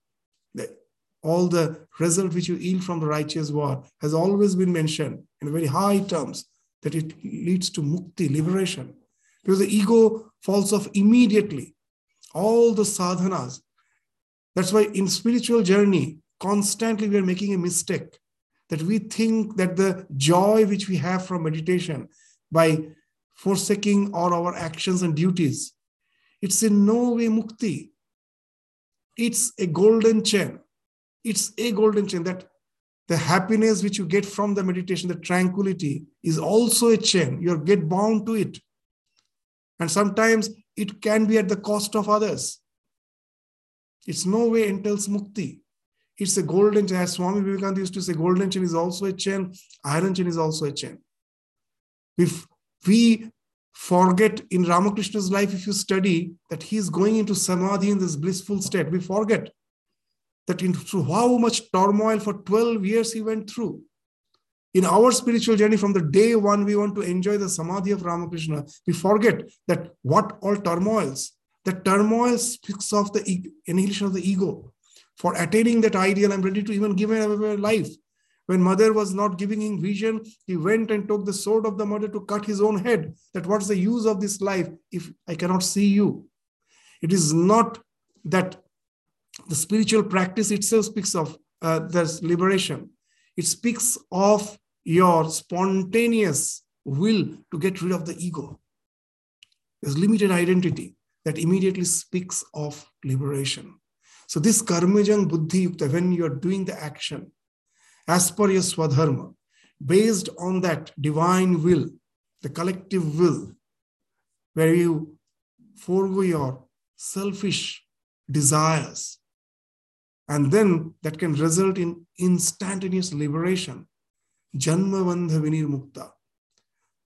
all the result which you yield from the righteous war has always been mentioned in very high terms that it leads to mukti, liberation. Because the ego falls off immediately. All the sadhanas. That's why in spiritual journey, constantly we are making a mistake that we think that the joy which we have from meditation by forsaking all our actions and duties, it's in no way mukti. It's a golden chain. It's a golden chain that the happiness which you get from the meditation, the tranquility, is also a chain. You get bound to it. And sometimes it can be at the cost of others. It's no way entails mukti. It's a golden chain. As Swami Vivekananda used to say, golden chain is also a chain, iron chain is also a chain. If we forget in Ramakrishna's life, if you study that he is going into samadhi in this blissful state, we forget that in, through how much turmoil for 12 years he went through. In our spiritual journey, from the day one, we want to enjoy the samadhi of Ramakrishna. We forget that what all turmoils, the turmoil speaks of the annihilation of the ego for attaining that ideal, I'm ready to even give my life. When mother was not giving him vision, he went and took the sword of the mother to cut his own head. That what's the use of this life if I cannot see you? It is not that the spiritual practice itself speaks of uh, this liberation. It speaks of your spontaneous will to get rid of the ego. There's limited identity that immediately speaks of liberation. So this karmajang buddhi yukta, when you're doing the action as per your swadharma, based on that divine will, the collective will, where you forego your selfish desires, and then that can result in instantaneous liberation. Janma Bandha Vinir Mukta.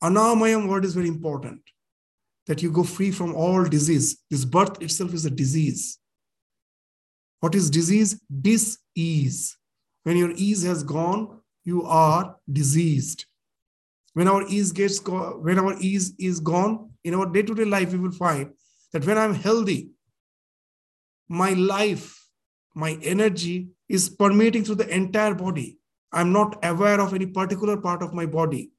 Anamayam word is very important. That you go free from all disease. This birth itself is a disease. What is disease? Dis-ease. When your ease has gone, you are diseased. When our ease gets go- when our ease is gone in our day-to-day life, we will find that when I'm healthy, my life, my energy is permeating through the entire body. I'm not aware of any particular part of my body.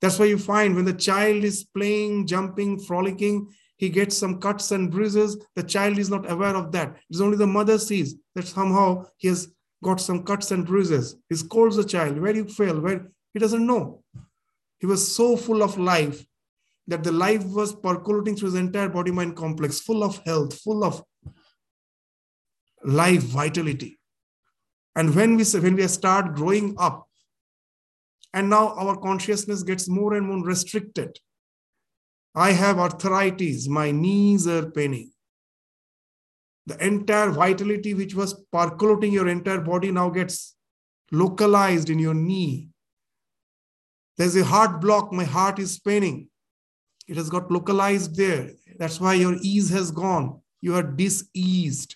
That's why you find when the child is playing, jumping, frolicking, he gets some cuts and bruises. The child is not aware of that. It's only the mother sees that somehow he has got some cuts and bruises. He scolds the child, where you fell, where he doesn't know. He was so full of life that the life was percolating through his entire body mind complex, full of health, full of life vitality. And when we when we start growing up, and now our consciousness gets more and more restricted I have arthritis, my knees are paining. The entire vitality which was percolating your entire body now gets localized in your knee. There's a heart block, my heart is paining. It has got localized there. That's why your ease has gone. You are diseased.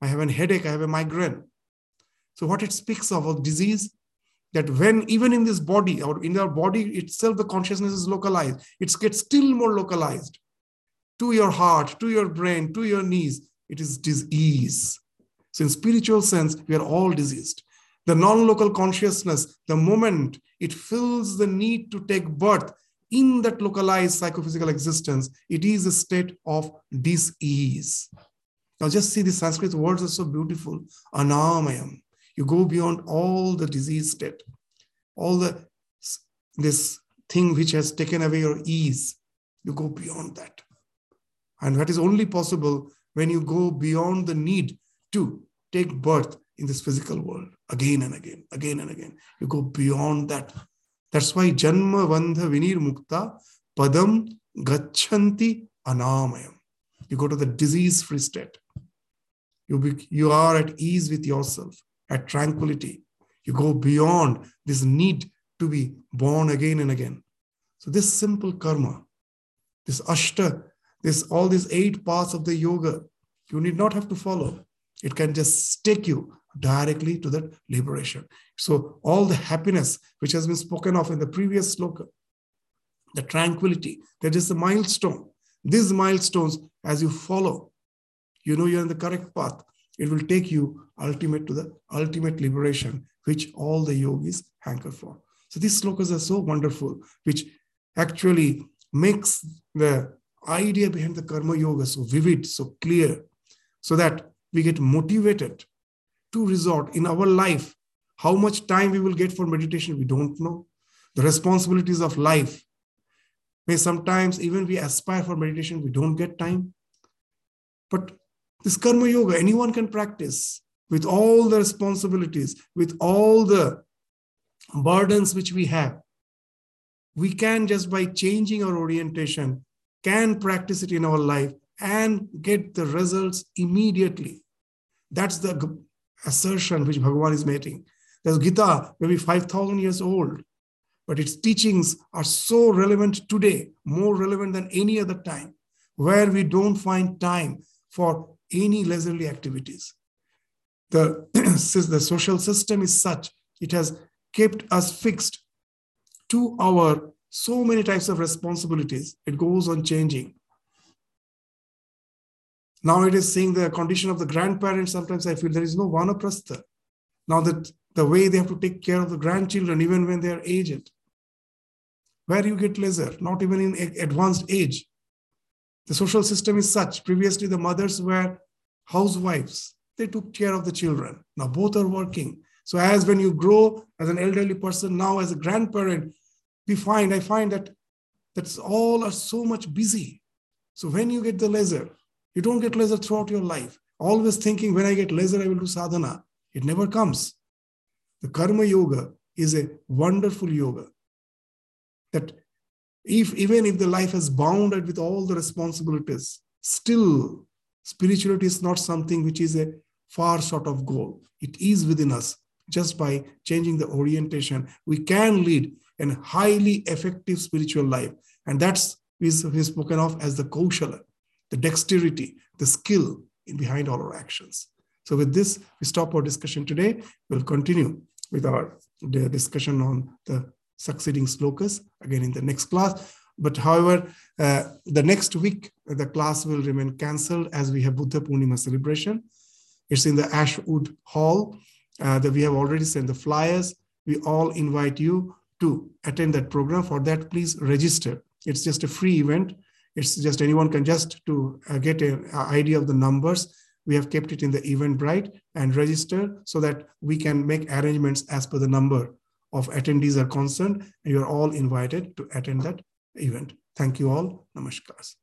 I have a headache, I have a migraine. So, what it speaks of, of disease, that when even in this body or in our body itself, the consciousness is localized, it gets still more localized to your heart, to your brain, to your knees. It is disease. So, in spiritual sense, we are all diseased. The non local consciousness, the moment it feels the need to take birth in that localized psychophysical existence, it is a state of disease. Now, just see the Sanskrit words are so beautiful. Anamayam. You go beyond all the disease state, all the this thing which has taken away your ease. You go beyond that. And that is only possible when you go beyond the need to take birth in this physical world again and again, again and again. You go beyond that. That's why Janma Vandha Vinir Mukta Padam Gachanti Anamayam. You go to the disease free state. You, be, you are at ease with yourself, at tranquility. You go beyond this need to be born again and again. So, this simple karma, this ashta, this all these eight parts of the yoga, you need not have to follow. It can just take you directly to that liberation. So, all the happiness which has been spoken of in the previous sloka, the tranquility, that is the milestone. These milestones, as you follow, you know you're in the correct path. It will take you ultimate to the ultimate liberation, which all the yogis hanker for. So these slokas are so wonderful, which actually makes the idea behind the karma yoga so vivid, so clear, so that we get motivated to resort in our life. How much time we will get for meditation, we don't know. The responsibilities of life may sometimes even we aspire for meditation, we don't get time. But this karma yoga, anyone can practice with all the responsibilities, with all the burdens which we have. We can just by changing our orientation, can practice it in our life and get the results immediately. That's the assertion which Bhagavan is making. The Gita maybe 5,000 years old, but its teachings are so relevant today, more relevant than any other time, where we don't find time for any leisurely activities. The, <clears throat> the social system is such, it has kept us fixed to our so many types of responsibilities. It goes on changing. Now it is seeing the condition of the grandparents. Sometimes I feel there is no vanaprastha. Now that the way they have to take care of the grandchildren, even when they are aged. Where you get leisure, not even in advanced age. The social system is such. Previously, the mothers were housewives. They took care of the children. Now both are working. So as when you grow as an elderly person, now as a grandparent, we find, I find that that's all are so much busy. So when you get the leisure, you don't get leisure throughout your life. Always thinking, when I get leisure, I will do sadhana. It never comes. The karma yoga is a wonderful yoga that if even if the life is bounded with all the responsibilities, still spirituality is not something which is a far sort of goal. It is within us. Just by changing the orientation, we can lead a highly effective spiritual life. And that's is spoken of as the kaushala the dexterity, the skill in behind all our actions. So with this, we stop our discussion today. We'll continue with our discussion on the succeeding slokas again in the next class. But however, uh, the next week, the class will remain cancelled as we have Buddha Purnima celebration. It's in the Ashwood Hall uh, that we have already sent the flyers. We all invite you to attend that program. For that, please register. It's just a free event. It's just anyone can just to uh, get an idea of the numbers. We have kept it in the Eventbrite and register so that we can make arrangements as per the number of attendees are concerned. And you're all invited to attend that event. Thank you all. Namaskars.